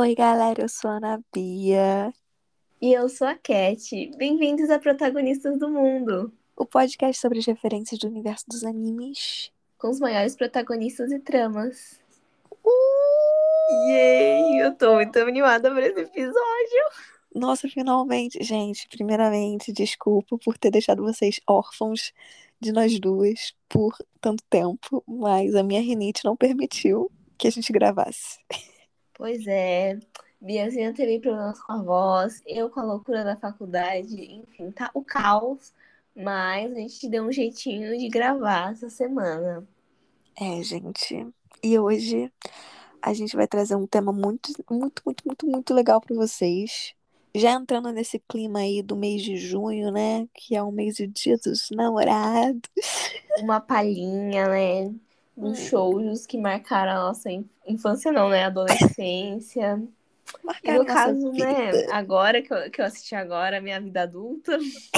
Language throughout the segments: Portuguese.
Oi, galera, eu sou a Ana Bia, E eu sou a Cat. Bem-vindos a Protagonistas do Mundo, o podcast sobre as referências do universo dos animes. com os maiores protagonistas e tramas. Yay! Eu tô muito animada por esse episódio. Nossa, finalmente, gente, primeiramente, desculpa por ter deixado vocês órfãos de nós duas por tanto tempo, mas a minha rinite não permitiu que a gente gravasse. Pois é, Biazinha teve problemas com a voz, eu com a loucura da faculdade, enfim, tá o caos. Mas a gente deu um jeitinho de gravar essa semana. É, gente, e hoje a gente vai trazer um tema muito, muito, muito, muito, muito legal para vocês. Já entrando nesse clima aí do mês de junho, né? Que é o mês de Dia dos Namorados. Uma palhinha, né? Dos Hum. shows que marcaram a nossa in- infância, não, né? Adolescência. E Marcaram no nossa caso, né, vida. agora que eu, que eu assisti agora, minha vida adulta,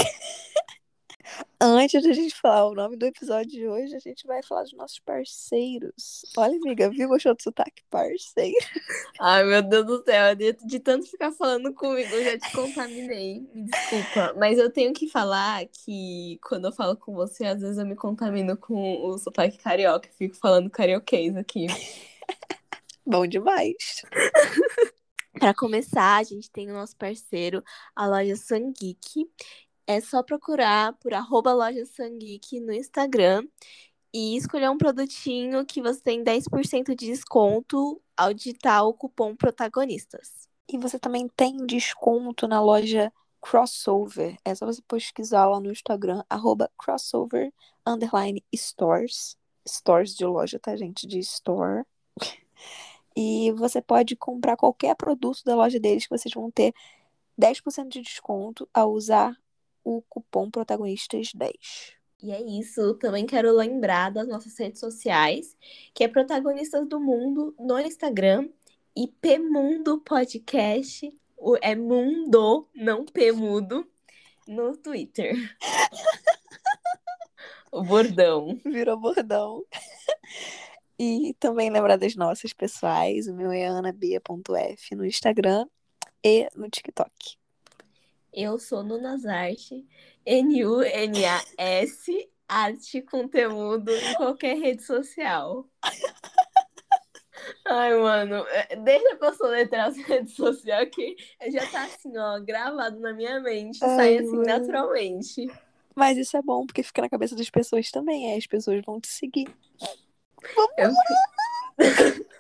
Antes de a gente falar o nome do episódio de hoje, a gente vai falar dos nossos parceiros. Olha, amiga, viu? Gostou do sotaque? Parceiro. ai meu Deus do céu, de, de tanto ficar falando comigo, eu já te contaminei, me desculpa. Mas eu tenho que falar que quando eu falo com você, às vezes eu me contamino com o sotaque carioca, fico falando carioquês aqui. Bom demais. Para começar, a gente tem o nosso parceiro, a loja Sangeek. É só procurar por arroba loja no Instagram e escolher um produtinho que você tem 10% de desconto ao digitar o cupom protagonistas. E você também tem desconto na loja Crossover. É só você pesquisar lá no Instagram, arroba crossover, underline stores. Stores de loja, tá, gente? De store. E você pode comprar qualquer produto da loja deles que vocês vão ter 10% de desconto ao usar o cupom protagonistas10. E é isso. Também quero lembrar das nossas redes sociais, que é Protagonistas do Mundo no Instagram e Pmundo Podcast. O- É Mundo, não Pmudo, no Twitter. o bordão. Virou bordão. E também lembrar das nossas pessoais. O meu é anabia.f no Instagram e no TikTok. Eu sou Nunazarte, N-U-N-A-S, arte com temudo em qualquer rede social. Ai, mano, é, deixa eu soletrar as redes sociais que já tá assim, ó, gravado na minha mente, Ai, sai assim mano. naturalmente. Mas isso é bom porque fica na cabeça das pessoas também. Aí as pessoas vão te seguir. Eu... Eu.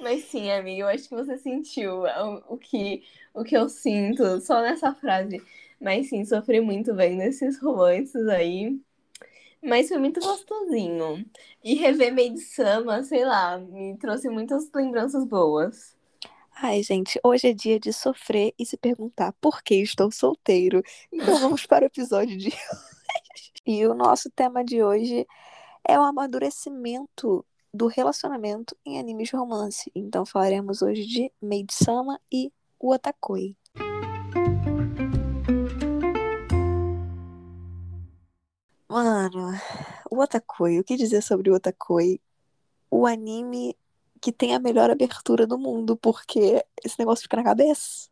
Mas sim, amiga, eu acho que você sentiu o, o que, o que eu sinto só nessa frase. Mas sim, sofri muito vendo esses romances aí. Mas foi muito gostosinho. E rever Maid Sama, sei lá, me trouxe muitas lembranças boas. Ai, gente, hoje é dia de sofrer e se perguntar por que estou solteiro. Então vamos para o episódio de hoje. E o nosso tema de hoje é o amadurecimento do relacionamento em animes de romance. Então falaremos hoje de Maid-sama e Otakoi. Mano, o Otakoi, o que dizer sobre o Otakoi? O anime que tem a melhor abertura do mundo, porque esse negócio fica na cabeça.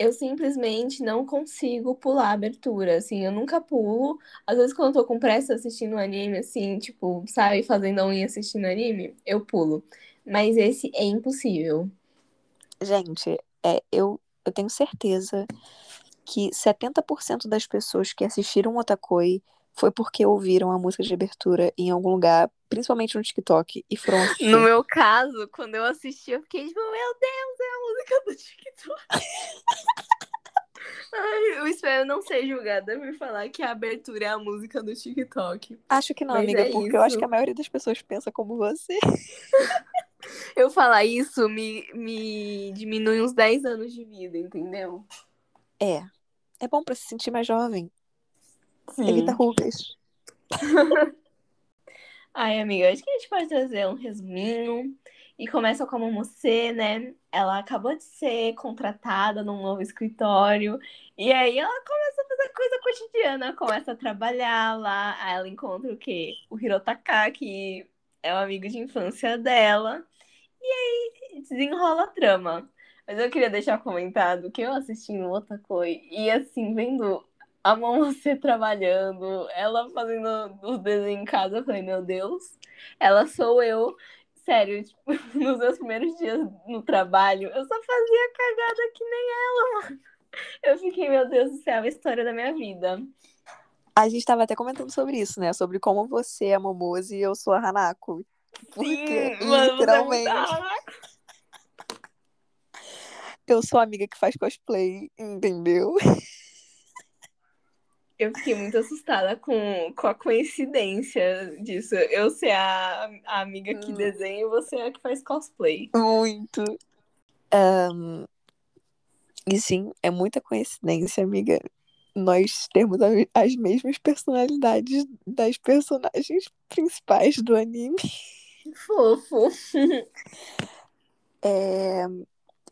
Eu simplesmente não consigo pular a abertura, assim, eu nunca pulo. Às vezes, quando eu tô com pressa assistindo um anime, assim, tipo, sabe, fazendo unha assistindo anime, eu pulo. Mas esse é impossível. Gente, é, eu, eu tenho certeza que 70% das pessoas que assistiram Otakoi foi porque ouviram a música de abertura em algum lugar, principalmente no TikTok, e foram assistir. No meu caso, quando eu assisti, eu fiquei tipo, meu Deus, é a música do TikTok. Ai, eu espero não ser julgada por falar que a abertura é a música do TikTok. Acho que não, Mas amiga, é porque eu acho isso. que a maioria das pessoas pensa como você. Eu falar isso me, me diminui uns 10 anos de vida, entendeu? É. É bom pra se sentir mais jovem. Sim. Evita rugas. Ai, amiga, acho que a gente pode trazer um resuminho. E começa com a Momocê, né? Ela acabou de ser contratada num novo escritório. E aí ela começa a fazer coisa cotidiana, começa a trabalhar lá. Aí ela encontra o quê? O Hirotaka, que é o amigo de infância dela. E desenrola a trama. Mas eu queria deixar comentado que eu assisti no Otakoi e assim, vendo a Momocê trabalhando, ela fazendo os desenhos em casa, eu falei, meu Deus, ela sou eu. Sério, tipo, nos meus primeiros dias no trabalho, eu só fazia cagada que nem ela, mano. Eu fiquei, meu Deus do céu, a história da minha vida. A gente tava até comentando sobre isso, né? Sobre como você é a Momose e eu sou a Hanako. Porque, Sim, mano, é literalmente, eu sou a amiga que faz cosplay, entendeu? Eu fiquei muito assustada com, com a coincidência disso. Eu ser a, a amiga que Hum. desenha e você é a que faz cosplay. Muito. Ahn, E sim, é muita coincidência, amiga. Nós temos as mesmas personalidades das personagens principais do anime. Fofo. É,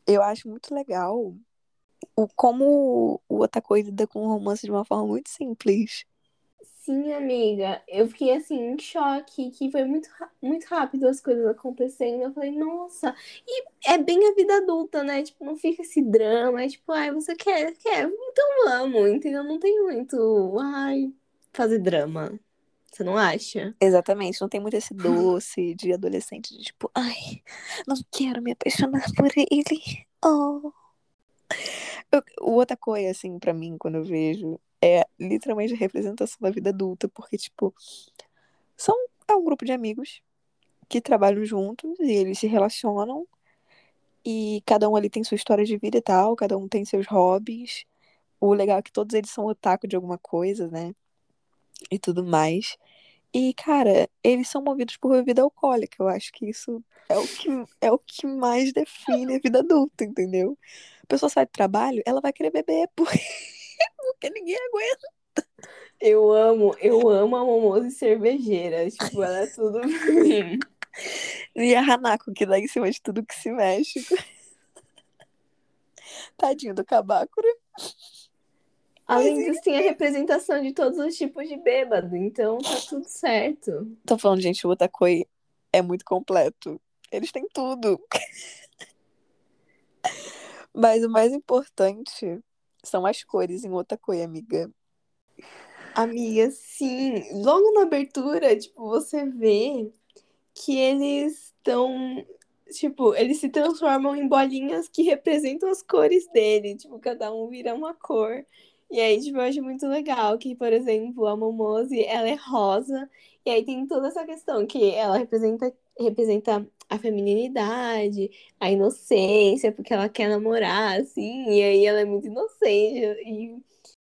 eu acho muito legal o como o Otakoi lida com o romance de uma forma muito simples. Sim, amiga. Eu fiquei assim em choque, que foi muito, muito rápido as coisas acontecendo. Eu falei, nossa. E é bem a vida adulta, né? Tipo, não fica esse drama. É tipo, ai, você quer, quer, então vamos, entendeu? Não tem muito, ai, fazer drama. Você não acha? Exatamente, não tem muito esse doce de adolescente de tipo, ai, não quero me apaixonar por ele. Oh. Eu- o Otakoi, assim, pra mim, quando eu vejo, é literalmente a representação da vida adulta, porque, tipo, são é um grupo de amigos que trabalham juntos e eles se relacionam e cada um ali tem sua história de vida e tal, cada um tem seus hobbies. O legal é que todos eles são otaku de alguma coisa, né? E tudo mais. E, cara, eles são movidos por bebida alcoólica. Eu acho que isso é o que, é o que mais define a vida adulta, entendeu? Pessoa sai do trabalho, ela vai querer beber, porque, porque ninguém aguenta. Eu amo, eu amo a Momose cervejeira. Tipo, ela é tudo pra mim. E a Hanako, que dá em cima de tudo que se mexe. Tadinho do Kabakura. Além disso, tem a representação de todos os tipos de bêbado. Então tá tudo certo. Tô falando, gente, o Otakoi é muito completo. Eles têm tudo. Mas o mais importante são as cores em Otakoi, amiga. Amiga, sim. Logo na abertura, tipo, você vê que eles estão. Tipo, eles se transformam em bolinhas que representam as cores dele. Tipo, cada um vira uma cor. E aí, tipo, eu acho muito legal que, por exemplo, a Momose, ela é rosa. E aí tem toda essa questão que ela representa, representa a feminilidade, a inocência, porque ela quer namorar, assim. E aí ela é muito inocente. E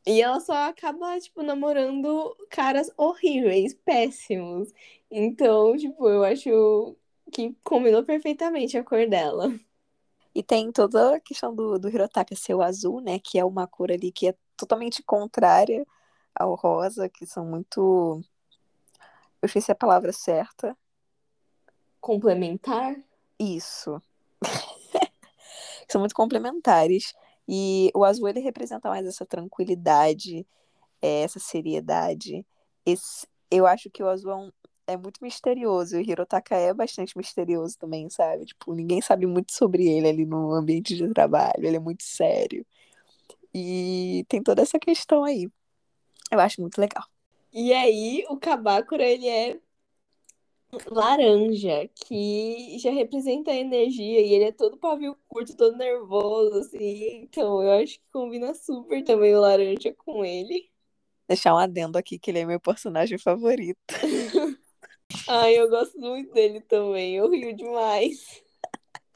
e ela só acaba, tipo, namorando caras horríveis, péssimos. Então, tipo, eu acho que combinou perfeitamente a cor dela. E tem toda a questão do, do Hirotaka ser o azul, né? Que é uma cor ali que é totalmente contrária ao rosa, que são muito. Eu esqueci a palavra certa. Complementar? Isso. são muito complementares. E o azul ele representa mais essa tranquilidade, é, essa seriedade. Esse, eu acho que o azul é, um- é muito misterioso. E o Hirotaka é bastante misterioso também, sabe? Tipo, ninguém sabe muito sobre ele ali no ambiente de trabalho. Ele é muito sério. E tem toda essa questão aí. Eu acho muito legal. E aí, o Kabakura, ele é laranja, que já representa a energia, e ele é todo pavio curto, todo nervoso, assim. Então, eu acho que combina super também o laranja com ele. Deixar um adendo aqui que ele é meu personagem favorito. Ai, eu gosto muito dele também, eu rio demais.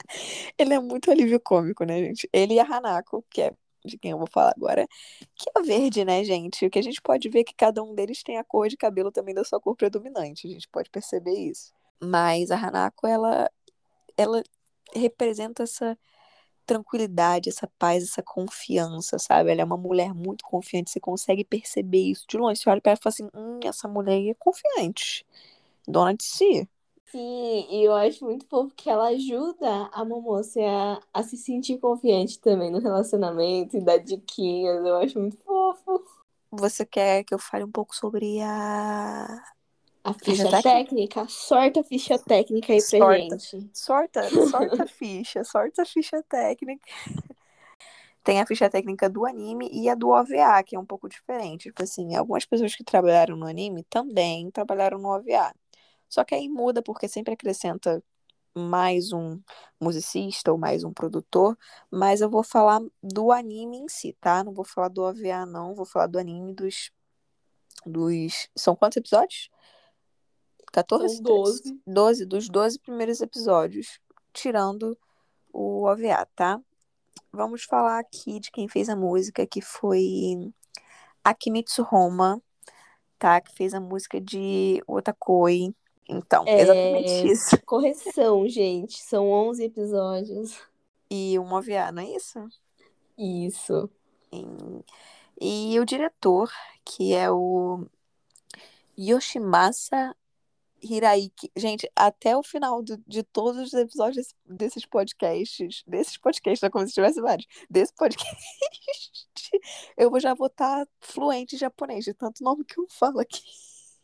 Ele é muito alívio cômico, né, gente? Ele e a Hanako, que é de quem eu vou falar agora, que é verde, né, gente? O que a gente pode ver é que cada um deles tem a cor de cabelo também da sua cor predominante. A gente pode perceber isso. Mas a Hanako, ela, ela representa essa tranquilidade, essa paz, essa confiança, sabe? Ela é uma mulher muito confiante, você consegue perceber isso de longe. Você olha pra ela e fala assim: hum, essa mulher é confiante, dona de si. Sim, e eu acho muito fofo que ela ajuda a Momose a, a se sentir confiante também no relacionamento e dar diquinhas. Eu acho muito fofo. Você quer que eu fale um pouco sobre a A ficha, Ficha técnica? Sorta a ficha técnica aí pra Sorta. gente. Sorta, sorta a ficha, sorta a ficha técnica. Tem a ficha técnica do anime e a do OVA, que é um pouco diferente. Tipo assim, algumas pessoas que trabalharam no anime também trabalharam no OVA. Só que aí muda porque sempre acrescenta mais um musicista ou mais um produtor, mas eu vou falar do anime em si, tá? Não vou falar do OVA, não, vou falar do anime dos. dos... São quantos episódios? 14? São 12. 12, dos 12 primeiros episódios, tirando o OVA, tá? Vamos falar aqui de quem fez a música, que foi Akimitsu Roma, tá? Que fez a música de Otakoi. Então, É. exatamente isso. Correção, gente. São 11 episódios. E um OVA, não é isso? Isso. Em- E o diretor, que é o Yoshimasa Hiraiki. Gente, até o final do- de todos os episódios desse- desses podcasts, desses podcasts, é como se tivesse vários, desse podcast, eu já vou estar fluente em japonês, de tanto nome que eu falo aqui.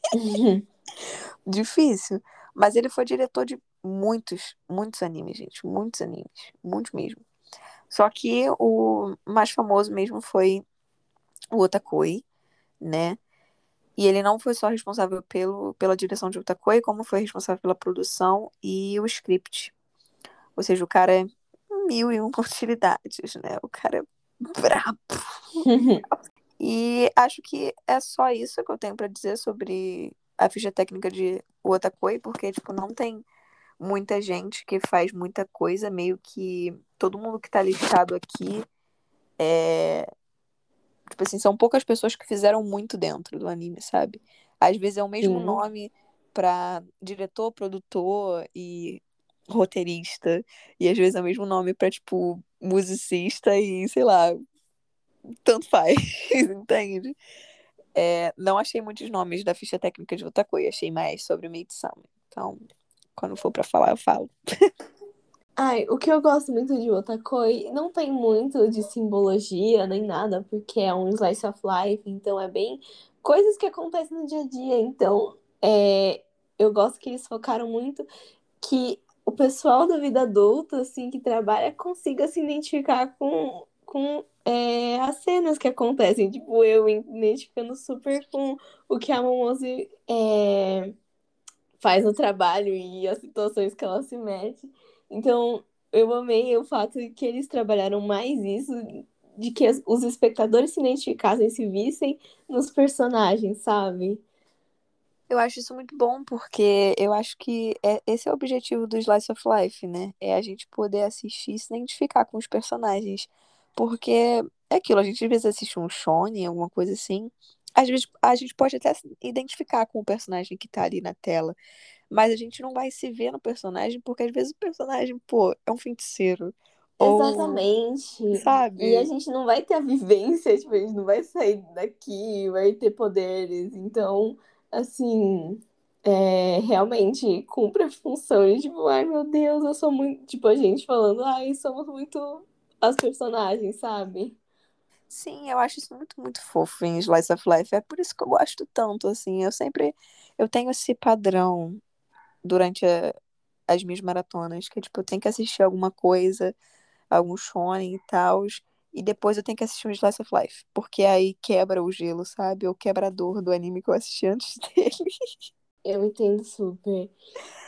Difícil. Mas ele foi diretor de muitos, muitos animes, gente. Muitos animes. Muitos mesmo. Só que o mais famoso mesmo foi o Otakoi, né? E ele não foi só responsável pelo, pela direção de Otakoi, como foi responsável pela produção e o script. Ou seja, o cara é mil e uma utilidades, né? O cara é brabo. E acho que é só isso que eu tenho pra dizer sobre a ficha técnica de Otakoi, porque, tipo, não tem muita gente que faz muita coisa, meio que todo mundo que tá listado aqui é. Tipo assim, são poucas pessoas que fizeram muito dentro do anime, sabe? Às vezes é o mesmo Sim. nome pra diretor, produtor e roteirista, e às vezes é o mesmo nome pra, tipo, musicista e, sei lá, tanto faz, entende? É, não achei muitos nomes da ficha técnica de Otakoi, achei mais sobre Maid-sama. Então, quando for pra falar, eu falo. Ai, o que eu gosto muito de Otakoi não tem muito de simbologia nem nada, porque é um slice of life, então é bem coisas que acontecem no dia a dia. Então, é, eu gosto que eles focaram muito que o pessoal da vida adulta, assim, que trabalha, consiga se identificar com, com é, as cenas que acontecem. Tipo, eu identificando super com o que a Momose é, faz no trabalho e as situações que ela se mete. Então, eu amei o fato de que eles trabalharam mais isso, de que os espectadores se identificassem, se vissem nos personagens, sabe? Eu acho isso muito bom, porque eu acho que é, esse é o objetivo do Slice of Life, né? É a gente poder assistir e se identificar com os personagens. Porque é aquilo, a gente às vezes assiste um shonen, alguma coisa assim. Às vezes a gente pode até se identificar com o personagem que tá ali na tela. Mas a gente não vai se ver no personagem, porque às vezes o personagem, pô, é um feiticeiro. Ou, Exatamente. sabe? E a gente não vai ter a vivência, tipo, a gente não vai sair daqui, vai ter poderes. Então, assim, é, realmente cumpre a função de, tipo, ai meu Deus, eu sou muito. Tipo, a gente falando, ai, somos muito as personagens, sabe? Sim, eu acho isso muito, muito fofo em Slice of Life. É por isso que eu gosto tanto, assim. Eu sempre, eu tenho esse padrão durante a- as minhas maratonas, que, tipo, eu tenho que assistir alguma coisa, algum shonen e tal, e depois eu tenho que assistir um Slice of Life, porque aí quebra o gelo, sabe? Ou quebra a dor do anime que eu assisti antes dele. Eu entendo super.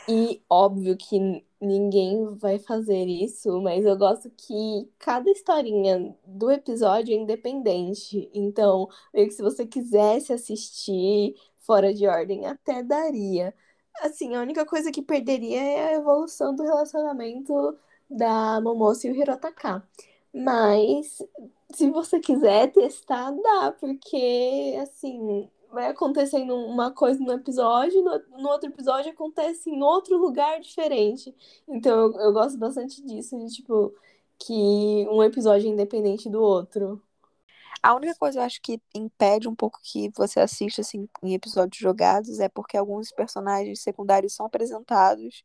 E óbvio que ninguém vai fazer isso, mas eu gosto que cada historinha do episódio é independente. Então, meio que se você quisesse assistir fora de ordem, até daria. Assim, a única coisa que perderia é a evolução do relacionamento da Momosu e o Hirotaka. Mas se você quiser testar, dá, porque assim, vai acontecendo uma coisa no episódio, no, no outro episódio acontece em outro lugar diferente. Então eu, eu gosto bastante disso, de tipo, que um episódio é independente do outro. A única coisa eu acho que impede um pouco que você assista assim em episódios jogados é porque alguns personagens secundários são apresentados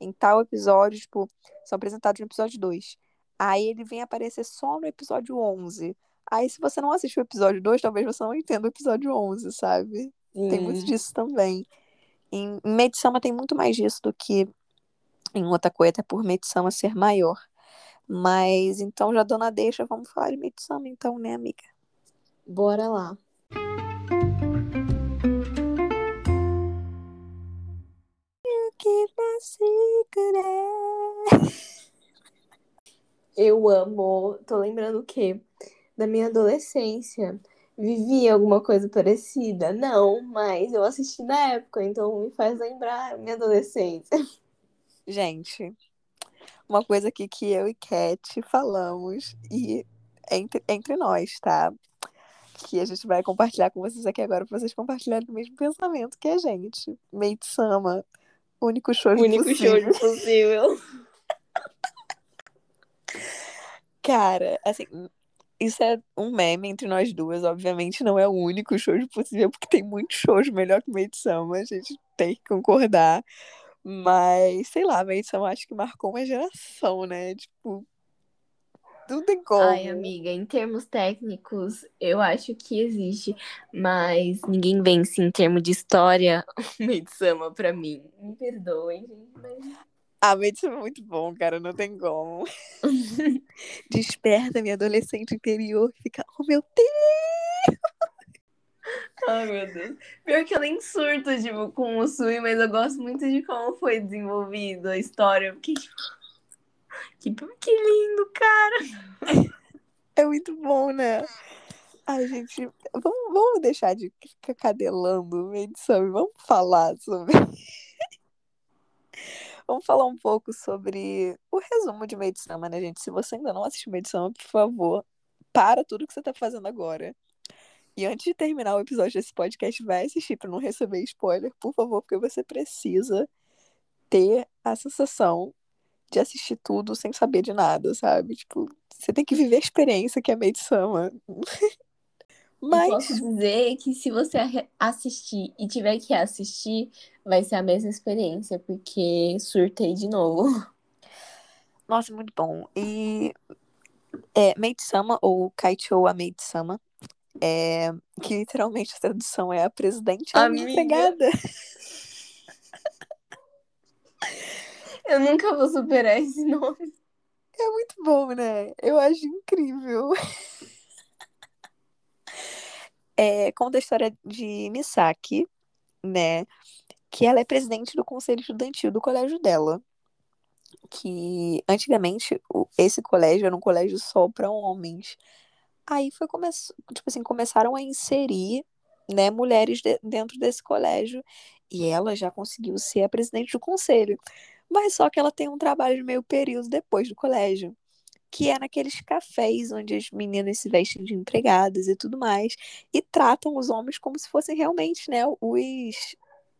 em tal episódio, tipo, são apresentados no episódio 2. Aí ele vem aparecer só no episódio 11. Aí se você não assistiu o episódio 2, talvez você não entenda o episódio 11, sabe? Tem muito Sim. disso também. Em, Medisama tem muito mais disso do que em Otakoi, até por Medisama ser maior. Mas então já dona deixa, vamos falar de Medisama então, né, amiga? Bora lá. Eu amo. Tô lembrando o quê? Da minha adolescência. Vivi alguma coisa parecida? Não, mas eu assisti na época, então me faz lembrar minha adolescência. Gente, uma coisa aqui que eu e Cat falamos, e entre, entre nós, tá? Que a gente vai compartilhar com vocês aqui agora, para vocês compartilharem o mesmo pensamento que a gente. Made Sama, único show Único possível. show possível. Cara, assim, isso é um meme entre nós duas, obviamente não é o único show possível, porque tem muitos shows melhor que Made Sama, a gente tem que concordar. Mas, sei lá, Made Sama acho que marcou uma geração, né? Tipo, não tem como. Ai, amiga, em termos técnicos, eu acho que existe, mas ninguém vence em termos de história Made Sama pra mim. Me perdoem, gente, mas Ah, Sama é muito bom, cara, não tem como. Desperta minha adolescente interior que fica, oh meu Deus! Ai, meu Deus. Pior que eu nem surto, tipo, com o Sui, mas eu gosto muito de como foi desenvolvido a história. Porque, tipo, que, que lindo, cara. É muito bom, né? Ai, gente, vamos, vamos deixar de ficar cadelando medição e vamos falar sobre. Vamos falar um pouco sobre o resumo de Medisama, né, gente? Se você ainda não assistiu Medisama, por favor, para tudo que você tá fazendo agora. E antes de terminar o episódio desse podcast, vai assistir para não receber spoiler, por favor, porque você precisa ter a sensação de assistir tudo sem saber de nada, sabe? Tipo, você tem que viver a experiência que é Medisama. Mas... posso dizer que se você assistir e tiver que assistir, vai ser a mesma experiência, porque surtei de novo. Nossa, muito bom. E é, Maid-sama, ou Kaichou a Maid-sama, é, que literalmente a tradução é a presidente a minha empregada. Eu nunca vou superar esse nome. É muito bom, né? Eu acho incrível. É, conta a história de Misaki, né? Que ela é presidente do conselho estudantil do colégio dela. Que antigamente esse colégio era um colégio só para homens. Aí foi come... tipo assim, começaram a inserir né, mulheres de... dentro desse colégio. E ela já conseguiu ser a presidente do conselho. Mas só que ela tem um trabalho de meio período depois do colégio que é naqueles cafés onde as meninas se vestem de empregadas e tudo mais, e tratam os homens como se fossem realmente, né, os.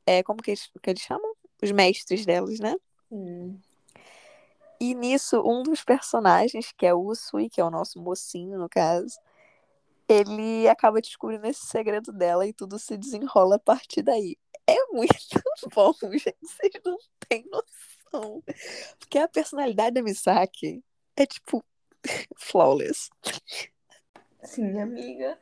É, como que eles, que eles chamam? Os mestres delas, né? Hum. E nisso, um dos personagens, que é o Usui, que é o nosso mocinho, no caso, ele acaba descobrindo esse segredo dela e tudo se desenrola a partir daí. É muito bom, gente. Vocês não têm noção. Porque a personalidade da Misaki é tipo flawless. Sim, amiga.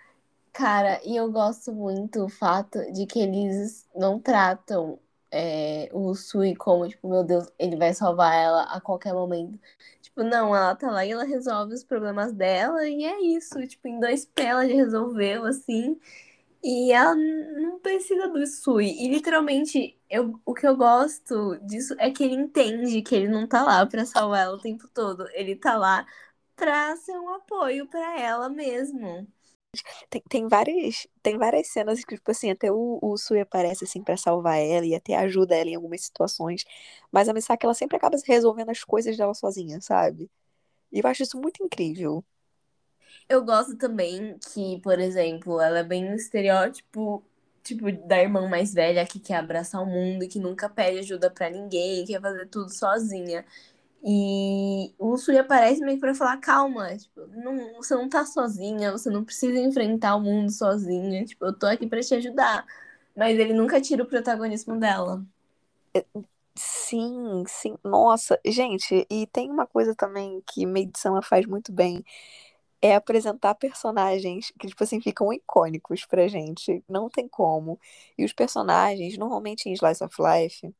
Cara, e eu gosto muito o fato de que eles não tratam é, o Sui como, tipo, meu Deus, ele vai salvar ela a qualquer momento. Tipo, não, ela tá lá e ela resolve os problemas dela e é isso. Tipo, em dois pés ela já resolveu, assim. E ela não precisa do Sui. E literalmente, eu, o que eu gosto disso é que ele entende que ele não tá lá pra salvar ela o tempo todo. Ele tá lá pra ser um apoio para ela mesmo. Tem, tem, várias, tem várias cenas que, tipo assim, até o, o Sui aparece, assim, para salvar ela e até ajuda ela em algumas situações. Mas a Misaki, ela sempre acaba resolvendo as coisas dela sozinha, sabe? E eu acho isso muito incrível. Eu gosto também que, por exemplo, ela é bem um estereótipo, tipo, da irmã mais velha que quer abraçar o mundo e que nunca pede ajuda para ninguém, quer fazer tudo sozinha. E o Sui aparece meio pra falar, calma, tipo, não, você não tá sozinha, você não precisa enfrentar o mundo sozinha, tipo, eu tô aqui para te ajudar. Mas ele nunca tira o protagonismo dela. Sim, sim. Nossa, gente, e tem uma coisa também que Medição faz muito bem, é apresentar personagens que, tipo assim, ficam icônicos pra gente. Não tem como. E os personagens, normalmente em Slice of Life,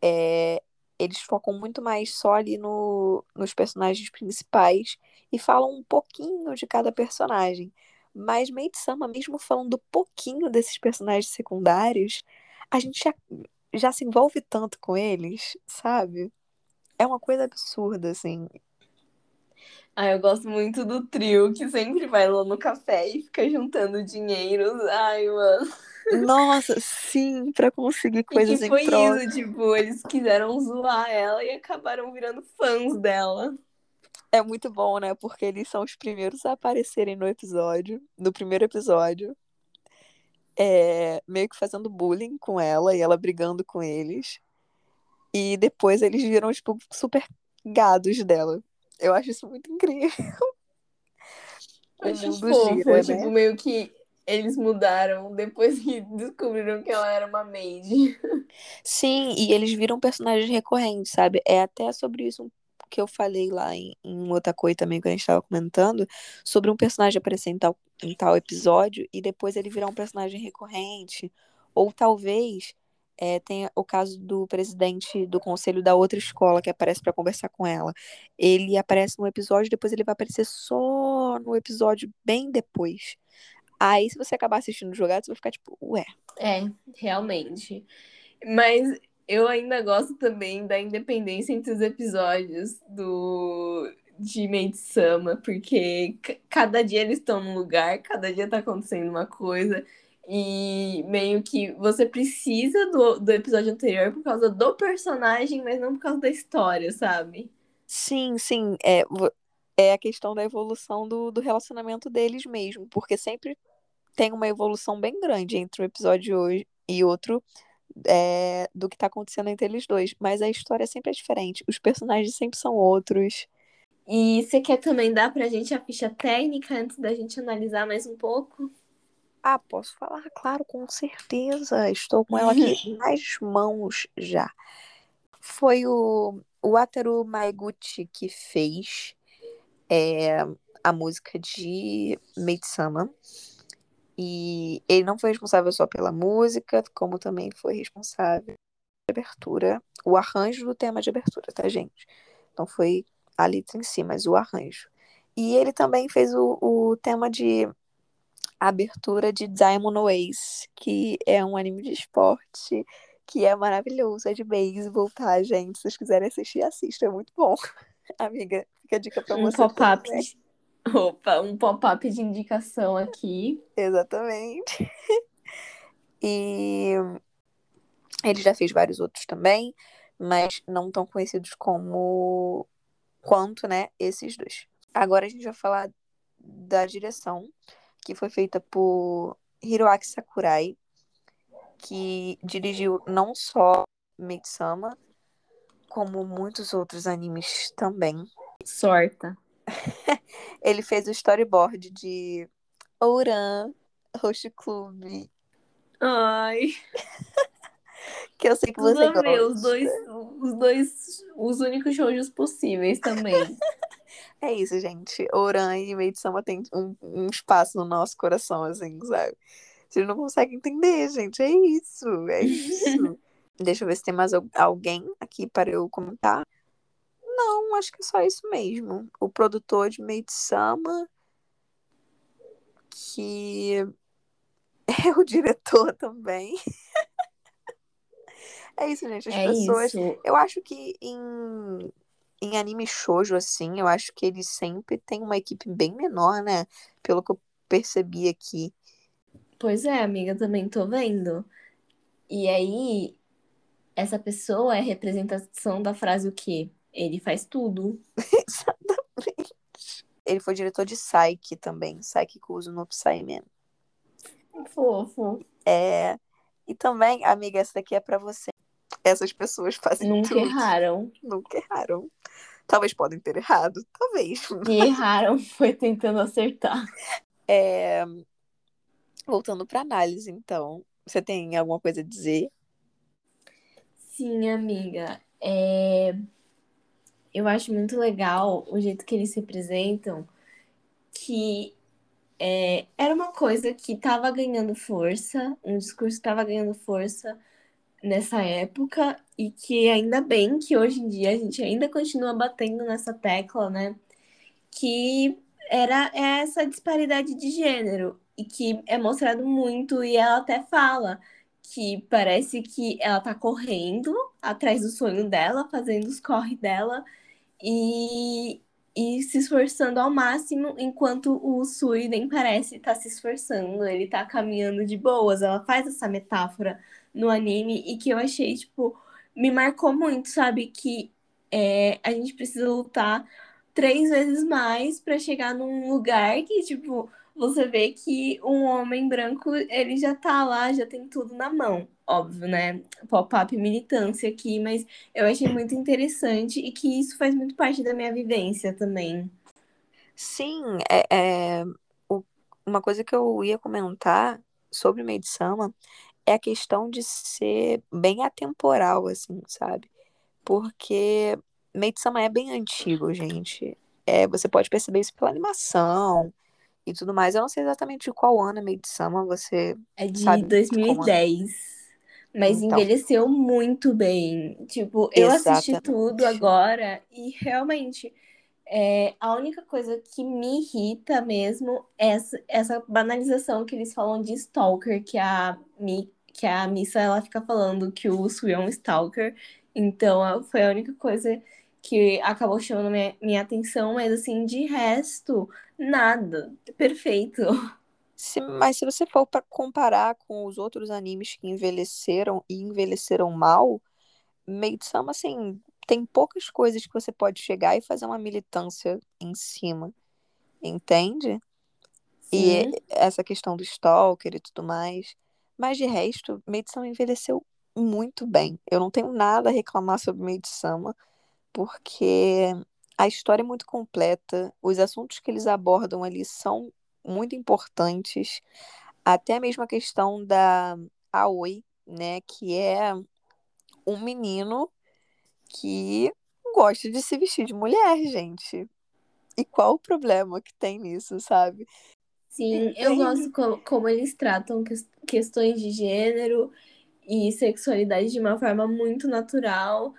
é, eles focam muito mais só ali no, nos personagens principais e falam um pouquinho de cada personagem. Mas Maid Sama, mesmo falando pouquinho desses personagens secundários, a gente já, já se envolve tanto com eles, sabe? É uma coisa absurda, assim. Ah, eu gosto muito do trio que sempre vai lá no café e fica juntando dinheiro. Ai, mano. Nossa, sim, pra conseguir coisas e que foi isso, tipo, eles quiseram zoar ela e acabaram virando fãs dela. É muito bom, né? Porque eles são os primeiros a aparecerem no episódio, no primeiro episódio. É, meio que fazendo bullying com ela e ela brigando com eles. E depois eles viram, tipo, super gados dela. Eu acho isso muito incrível. O Acho fofo, gira, tipo, né? meio que eles mudaram depois que descobriram que ela era uma maid. Sim, e eles viram personagens recorrentes, sabe? É até sobre isso que eu falei lá em, em Otakoi também, quando a gente tava comentando, sobre um personagem aparecer em tal, em tal episódio e depois ele virar um personagem recorrente. Ou talvez é, tenha o caso do presidente do conselho da outra escola que aparece pra conversar com ela. Ele aparece num episódio, depois ele vai aparecer só no episódio bem depois. Aí, se você acabar assistindo jogado, você vai ficar tipo, ué. É, realmente. Mas eu ainda gosto também da independência entre os episódios do de Maid Sama, porque cada dia eles estão num lugar, cada dia tá acontecendo uma coisa. E meio que você precisa do, do episódio anterior por causa do personagem, mas não por causa da história, sabe? Sim, sim, é, é a questão da evolução do, do relacionamento deles mesmo, porque sempre tem uma evolução bem grande entre um episódio hoje e outro é, do que tá acontecendo entre eles dois. Mas a história sempre é diferente, os personagens sempre são outros. E você quer também dar pra gente a ficha técnica antes da gente analisar mais um pouco? Ah, posso falar? Claro, com certeza. Estou com ela aqui nas mãos já. Foi o, Wataru Maeguchi que fez é, a música de Maid-sama. E ele não foi responsável só pela música, como também foi responsável pela abertura, o arranjo do tema de abertura, tá, gente? Não foi a letra em si, mas o arranjo. E ele também fez o, o tema de abertura de Diamond Ways, que é um anime de esporte que é maravilhoso, é de beisebol, tá, gente? Se vocês quiserem assistir, assistam, é muito bom. Amiga, fica a dica pra Um você pop-up. também. de- Opa, um pop-up de indicação aqui. Exatamente. E ele já fez vários outros também, mas não tão conhecidos como quanto, né, esses dois. Agora a gente vai falar da direção, que foi feita por Hiroaki Sakurai, que dirigiu não só Maid-sama, como muitos outros animes também. Sorta. Ele fez o storyboard de Ouran, Host Club, Ai, que eu sei que tudo você gosta. os dois, os dois, os únicos shoujos possíveis também. É isso, gente. Ouran e Maid-sama tem um, um espaço no nosso coração, assim, sabe? Vocês não conseguem entender, gente. É isso, é isso. Deixa eu ver se tem mais al- alguém aqui para eu comentar. Não, acho que é só isso mesmo. O produtor de Maid-sama, que é o diretor também. É isso, gente. As É pessoas. isso. Eu acho que em, em anime shoujo, assim, eu acho que eles sempre têm uma equipe bem menor, né? Pelo que eu percebi aqui. Pois é, amiga, também tô vendo. E aí, essa pessoa é representação da frase o quê? Ele faz tudo. Exatamente. Ele foi diretor de Psyche também. Psyche Kuzo no Psyman. Fofo. É... E também, amiga, essa daqui é pra você. Essas pessoas fazem Nunca tudo. erraram. Nunca erraram. Talvez podem ter errado. Talvez. E erraram foi tentando acertar. É... Voltando pra análise, então. Você tem alguma coisa a dizer? Sim, amiga. É... Eu acho muito legal o jeito que eles se representam que é, era uma coisa que estava ganhando força, um discurso que estava ganhando força nessa época e que ainda bem que hoje em dia a gente ainda continua batendo nessa tecla, né? Que era essa disparidade de gênero e que é mostrado muito e ela até fala que parece que ela tá correndo atrás do sonho dela, fazendo os corre dela e, e se esforçando ao máximo, enquanto o Sui nem parece estar tá se esforçando, ele tá caminhando de boas. Ela faz essa metáfora no anime e que eu achei, tipo, me marcou muito, sabe? Que é, a gente precisa lutar três vezes mais para chegar num lugar que, tipo, você vê que um homem branco, ele já tá lá, já tem tudo na mão. Óbvio, né? Pop-up militância aqui, mas eu achei muito interessante e que isso faz muito parte da minha vivência também. Sim, é, é uma coisa que eu ia comentar sobre Maid-sama é a questão de ser bem atemporal, assim, sabe? Porque Maid-sama é bem antigo, gente. É, você pode perceber isso pela animação e tudo mais. Eu não sei exatamente de qual ano é Maid-sama, você É de sabe 2010. Mas então. envelheceu muito bem. Tipo, eu Exatamente. assisti tudo agora e realmente é, a única coisa que me irrita mesmo é essa, essa banalização que eles falam de stalker, que a, Mi, que a Missa ela fica falando que o Sui é um stalker. Então foi a única coisa que acabou chamando minha, minha atenção, mas assim, de resto, nada. Perfeito. Se, mas se você for para comparar com os outros animes que envelheceram e envelheceram mal, Maid-sama, assim, tem poucas coisas que você pode chegar e fazer uma militância em cima, entende? Sim. E essa questão do stalker e tudo mais. Mas de resto, Maid-sama envelheceu muito bem. Eu não tenho nada a reclamar sobre Maid-sama, porque a história é muito completa, os assuntos que eles abordam ali são muito importantes, até mesmo a questão da Aoi, né, que é um menino que gosta de se vestir de mulher, gente. E qual o problema que tem nisso, sabe? Sim, eu gosto como, como eles tratam que, questões de gênero e sexualidade de uma forma muito natural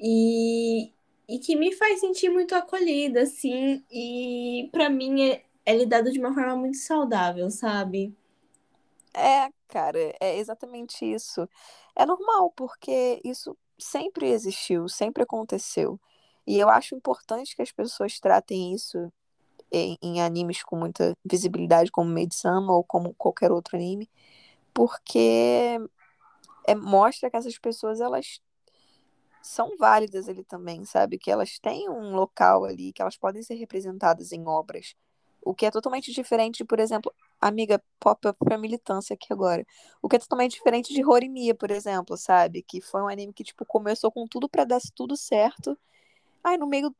e, e que me faz sentir muito acolhida, assim, e para mim é, é lidado de uma forma muito saudável, sabe? É, cara, é exatamente isso. É normal, porque isso sempre existiu, sempre aconteceu. E eu acho importante que as pessoas tratem isso em, em animes com muita visibilidade, como Maid-sama ou como qualquer outro anime, porque é, mostra que essas pessoas elas são válidas ali também, sabe? Que elas têm um local ali, que elas podem ser representadas em obras. O que é totalmente diferente, por exemplo, amiga, pop up pra militância aqui agora. O que é totalmente diferente de Horimiya, por exemplo, sabe? Que foi um anime que, tipo, começou com tudo para dar tudo certo. Aí, no meio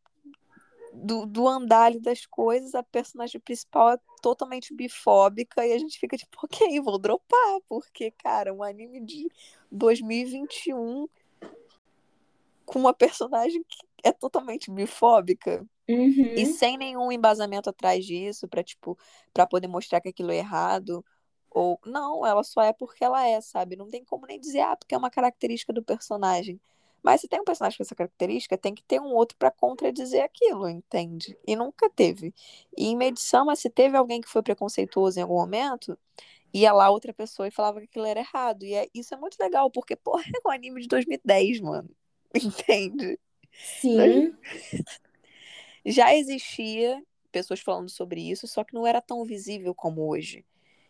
do, do andalho das coisas, a personagem principal é totalmente bifóbica e a gente fica tipo, ok, vou dropar, porque, cara, um anime de 2021 com uma personagem que é totalmente bifóbica uhum. e sem nenhum embasamento atrás disso para tipo para poder mostrar que aquilo é errado ou não, ela só é porque ela é, sabe? Não tem como nem dizer ah, porque é uma característica do personagem. Mas se tem um personagem com essa característica, tem que ter um outro para contradizer aquilo, entende? E nunca teve. E em medição, mas se teve alguém que foi preconceituoso em algum momento, ia lá outra pessoa e falava que aquilo era errado. E é, isso é muito legal, porque, porra, é um anime de 2010, mano. Entende? Sim. Já existia pessoas falando sobre isso, só que não era tão visível como hoje.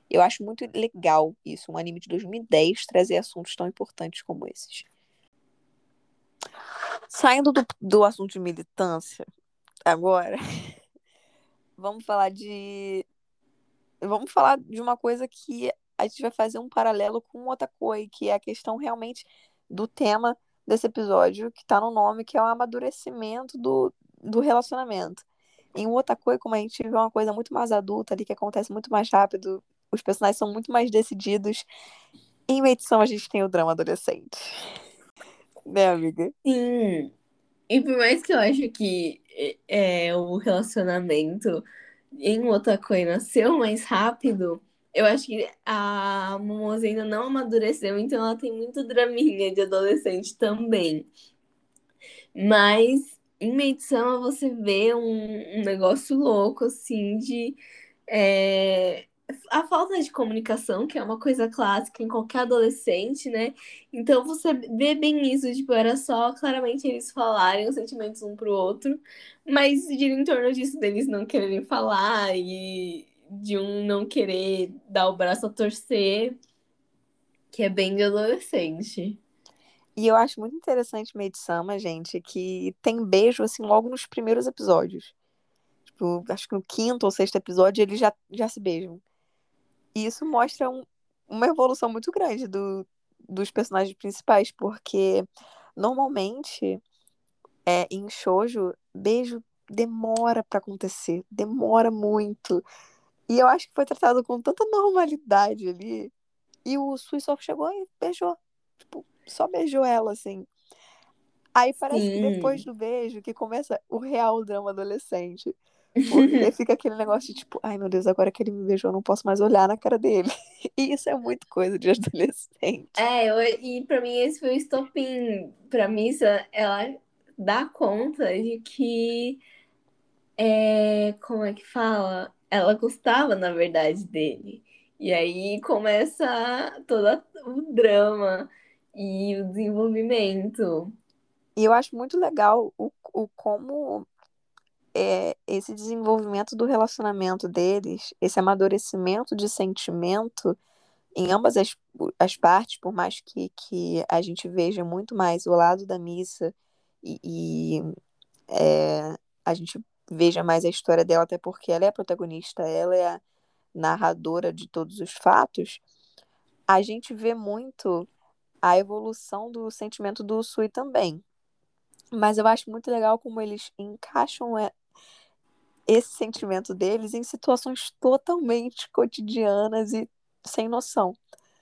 Eu acho muito legal isso, um anime de 2010 trazer assuntos tão importantes como esses. Saindo do, do assunto de militância, agora, vamos falar de. Vamos falar de uma coisa que a gente vai fazer um paralelo com o Otakoi, que é a questão realmente do tema desse episódio, que tá no nome, que é o amadurecimento do, do relacionamento. Em Otakoi, como a gente vê uma coisa muito mais adulta ali, que acontece muito mais rápido, os personagens são muito mais decididos. Em Medição, a gente tem o drama adolescente. Né, amiga? Sim. E por mais que eu acho que é, o relacionamento em Otakoi nasceu mais rápido, eu acho que a Momose ainda não amadureceu, então ela tem muito draminha de adolescente também. Mas em Medição você vê um, um negócio louco, assim, de. É, a falta de comunicação, que é uma coisa clássica em qualquer adolescente, né? Então você vê bem isso, tipo, era só claramente eles falarem os sentimentos um pro outro, mas gira em torno disso deles não quererem falar e de um não querer dar o braço a torcer, que é bem de adolescente. E eu acho muito interessante Meid-sama, gente, que tem beijo, assim, logo nos primeiros episódios. Tipo, acho que no quinto ou sexto episódio eles já, já se beijam. E isso mostra um, uma evolução muito grande do, dos personagens principais, porque normalmente é, em shoujo, beijo demora para acontecer, demora muito. E eu acho que foi tratado com tanta normalidade ali. E o Suisoff chegou e beijou. Só beijou ela, assim. Aí parece Sim. que depois do beijo que começa o real drama adolescente. Porque fica aquele negócio de tipo, ai meu Deus, agora que ele me beijou, eu não posso mais olhar na cara dele. E isso é muito coisa de adolescente. É, eu, e pra mim esse foi o estopim. Pra Missa, ela dá conta de que. É, como é que fala? Ela gostava, na verdade, dele. E aí começa todo o drama e o desenvolvimento. E eu acho muito legal o, o como é, esse desenvolvimento do relacionamento deles, esse amadurecimento de sentimento em ambas as, as partes, por mais que, que a gente veja muito mais o lado da missa e, e é, a gente veja mais a história dela, até porque ela é a protagonista, ela é a narradora de todos os fatos, a gente vê muito a evolução do sentimento do Sui também. Mas eu acho muito legal como eles encaixam esse sentimento deles em situações totalmente cotidianas e sem noção.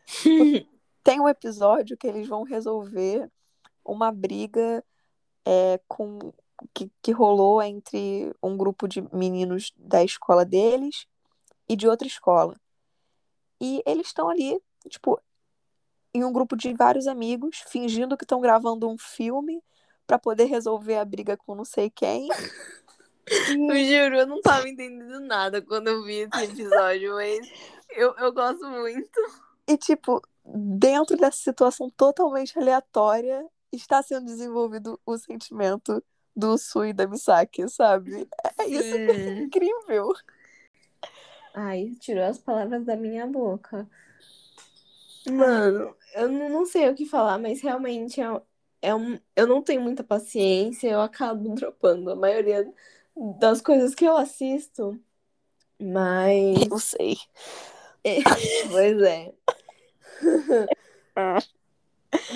Tem um episódio que eles vão resolver uma briga é, com que, que rolou entre um grupo de meninos da escola deles e de outra escola. E eles estão ali, tipo, em um grupo de vários amigos, fingindo que estão gravando um filme para poder resolver a briga com não sei quem. Eu juro, eu não tava entendendo nada quando eu vi esse episódio, mas eu, eu gosto muito. E, tipo, dentro dessa situação totalmente aleatória, está sendo desenvolvido o sentimento do Sui e da Misaki, sabe? É isso é incrível. Ai, tirou as palavras da minha boca. Mano, eu não sei o que falar, mas realmente é, é um, eu não tenho muita paciência, eu acabo dropando a maioria das coisas que eu assisto, mas. Eu sei. É, pois é.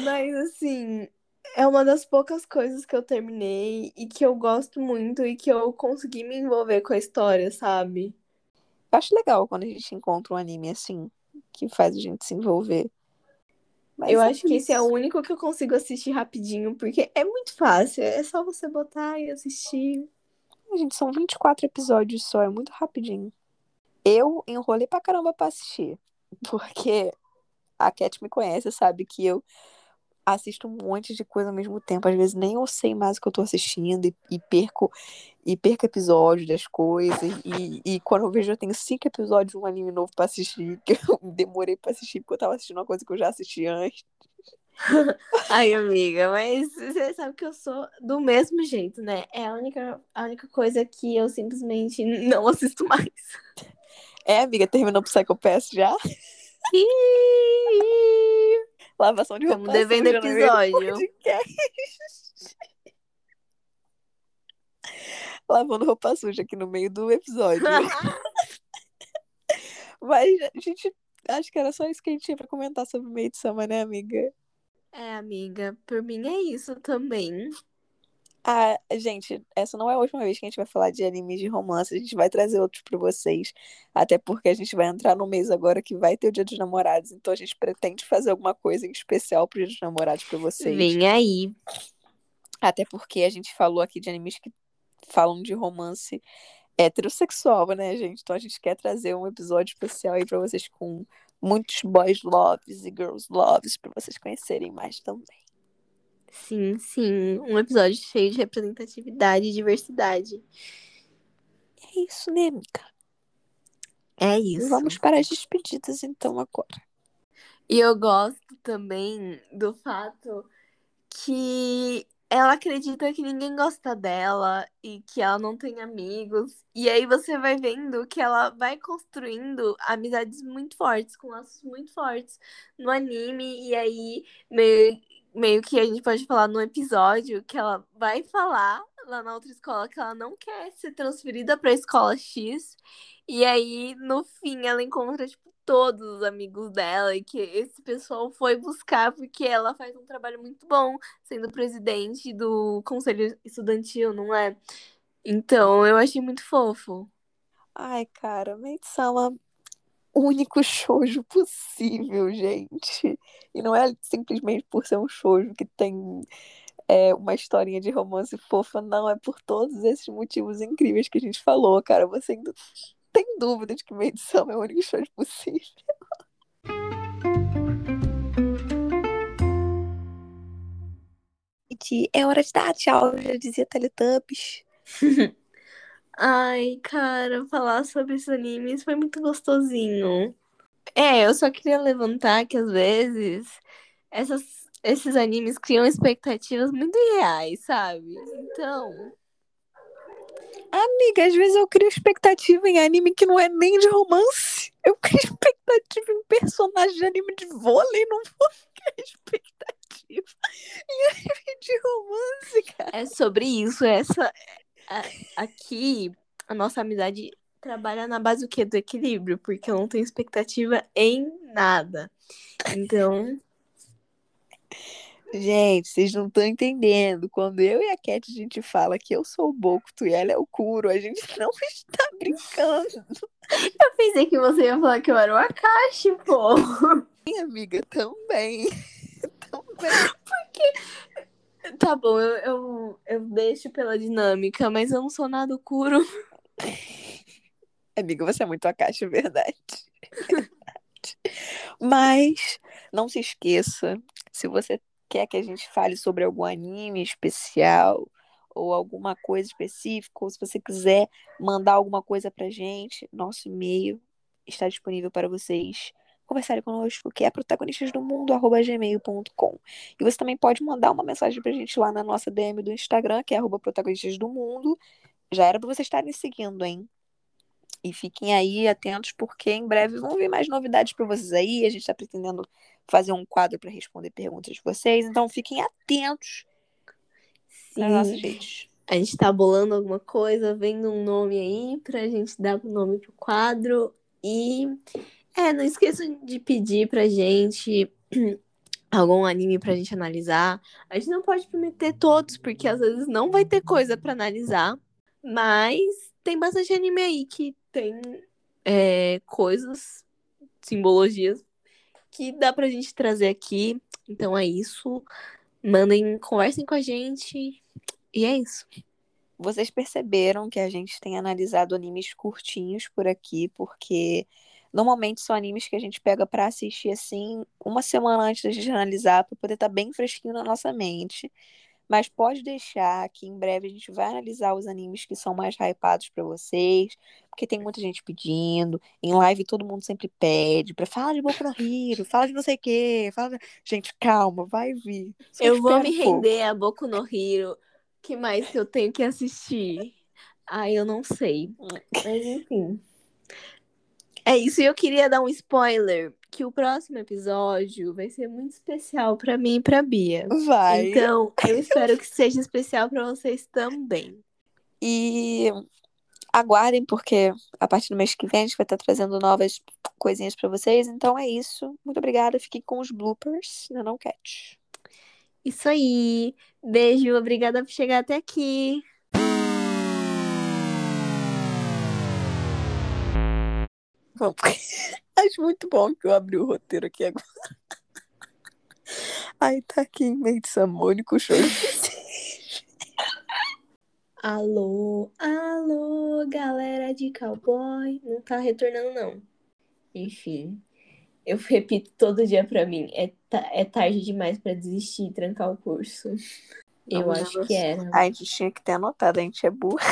mas assim, é uma das poucas coisas que eu terminei e que eu gosto muito e que eu consegui me envolver com a história, sabe? Eu acho legal quando a gente encontra um anime assim, que faz a gente se envolver. Mas eu é acho que esse é o único que eu consigo assistir rapidinho, porque é muito fácil. É só você botar e assistir. Gente, são 24 episódios só, é muito rapidinho. Eu enrolei pra caramba pra assistir. Porque a Cat me conhece, sabe que eu assisto um monte de coisa ao mesmo tempo. Às vezes nem eu sei mais o que eu tô assistindo e, e perco e perco episódios das coisas. E, e quando eu vejo, eu tenho cinco episódios de um anime novo pra assistir, que eu demorei pra assistir porque eu tava assistindo uma coisa que eu já assisti antes. Ai, amiga, mas você sabe que eu sou do mesmo jeito, né? É a única, a única coisa que eu simplesmente não assisto mais. É, amiga, terminou pro Psycho Pass já? Lavação de roupa Estamos devendo episódio. Lavando roupa suja aqui no meio do episódio. Mas, gente, acho que era só isso que a gente tinha pra comentar sobre Maid Sama, né, amiga? É, amiga, por mim é isso também. Ah, gente, essa não é a última vez que a gente vai falar de animes de romance. A gente vai trazer outros para vocês. Até porque a gente vai entrar no mês agora que vai ter o Dia dos Namorados. Então a gente pretende fazer alguma coisa em especial pro Dia dos Namorados para vocês. Vem aí. Até porque a gente falou aqui de animes que falam de romance heterossexual, né, gente? Então a gente quer trazer um episódio especial aí pra vocês com muitos boys loves e girls loves pra vocês conhecerem mais também. Sim, sim. Um episódio cheio de representatividade e diversidade. É isso, né, amiga? É isso. Vamos para as despedidas então agora. E eu gosto também do fato que ela acredita que ninguém gosta dela e que ela não tem amigos. E aí você vai vendo que ela vai construindo amizades muito fortes, com laços muito fortes no anime. E aí meio, meio que a gente pode falar no episódio que ela vai falar lá na outra escola que ela não quer ser transferida para a escola X. E aí, no fim, ela encontra, tipo, todos os amigos dela e que esse pessoal foi buscar porque ela faz um trabalho muito bom sendo presidente do conselho estudantil, não é? Então, eu achei muito fofo. Ai, cara, Maid-sama, único shoujo possível, gente. E não é simplesmente por ser um shoujo que tem é, uma historinha de romance fofa, não. É por todos esses motivos incríveis que a gente falou, cara. Você ainda tem dúvida de que minha edição é o único show possível. É hora de dar tchau, já dizia Teletubbies. Ai, cara, falar sobre esses animes foi muito gostosinho. É, eu só queria levantar que às vezes essas, esses animes criam expectativas muito irreais, sabe? Então, Amiga, às vezes eu crio expectativa em anime que não é nem de romance. Eu crio expectativa em personagem de anime de vôlei, não vou criar expectativa em anime de romance, cara. É sobre isso, essa aqui a nossa amizade trabalha na base do quê? Do equilíbrio, porque eu não tenho expectativa em nada. Então, Gente, vocês não estão entendendo. Quando eu e a Cat a gente fala que eu sou o Bokuto e ela é o Kuro, a gente não está brincando. Eu pensei que você ia falar que eu era o Akashi, pô. Minha amiga, também. também. Porque. Tá bom, eu, eu, eu deixo pela dinâmica, mas eu não sou nada Kuro. Amiga, você é muito é verdade. verdade. Mas não se esqueça, se você quer que a gente fale sobre algum anime especial ou alguma coisa específica, ou se você quiser mandar alguma coisa pra gente, nosso e-mail está disponível para vocês conversarem conosco, que é protagonistasdomundo.gmail.com. E você também pode mandar uma mensagem pra gente lá na nossa DM do Instagram, que é arroba protagonistasdomundo. Já era pra vocês estarem seguindo, hein? E fiquem aí atentos, porque em breve vão vir mais novidades para vocês aí. A gente está pretendendo fazer um quadro para responder perguntas de vocês. Então fiquem atentos Sim. nas nossas redes. A gente está bolando alguma coisa, vendo um nome aí para a gente dar o nome pro quadro. E é, não esqueçam de pedir pra gente algum anime pra gente analisar. A gente não pode prometer todos, porque às vezes não vai ter coisa para analisar. Mas tem bastante anime aí que tem é, coisas, simbologias que dá pra gente trazer aqui. Então é isso. Mandem, conversem com a gente. E é isso. Vocês perceberam que a gente tem analisado animes curtinhos por aqui, porque normalmente são animes que a gente pega para assistir assim uma semana antes da gente analisar, para poder estar tá bem fresquinho na nossa mente. Mas pode deixar que em breve a gente vai analisar os animes que são mais hypados para vocês, porque tem muita gente pedindo. Em live todo mundo sempre pede para falar de Boku no Hero, fala de não sei o quê, fala... Gente, calma, vai vir. Só eu vou me um render a Boku no Hero. que mais que eu tenho que assistir? Ai, eu não sei. Mas enfim. É isso, e eu queria dar um spoiler que o próximo episódio vai ser muito especial para mim e para Bia. Vai. Então, eu espero que seja especial para vocês também. E aguardem porque a partir do mês que vem a gente vai estar trazendo novas coisinhas para vocês. Então é isso. Muito obrigada. Fiquem com os bloopers, né, não catch. Isso aí. Beijo, obrigada por chegar até aqui. Vamos. Acho muito bom que eu abri o roteiro aqui agora. Aí tá aqui em meio de samônico show. alô, alô. Ô, galera de cowboy. Não tá retornando, não. Enfim. Eu repito todo dia pra mim. É, é tarde demais pra desistir e trancar o curso. Eu Não, acho que era. A gente tinha que ter anotado, a gente é burra.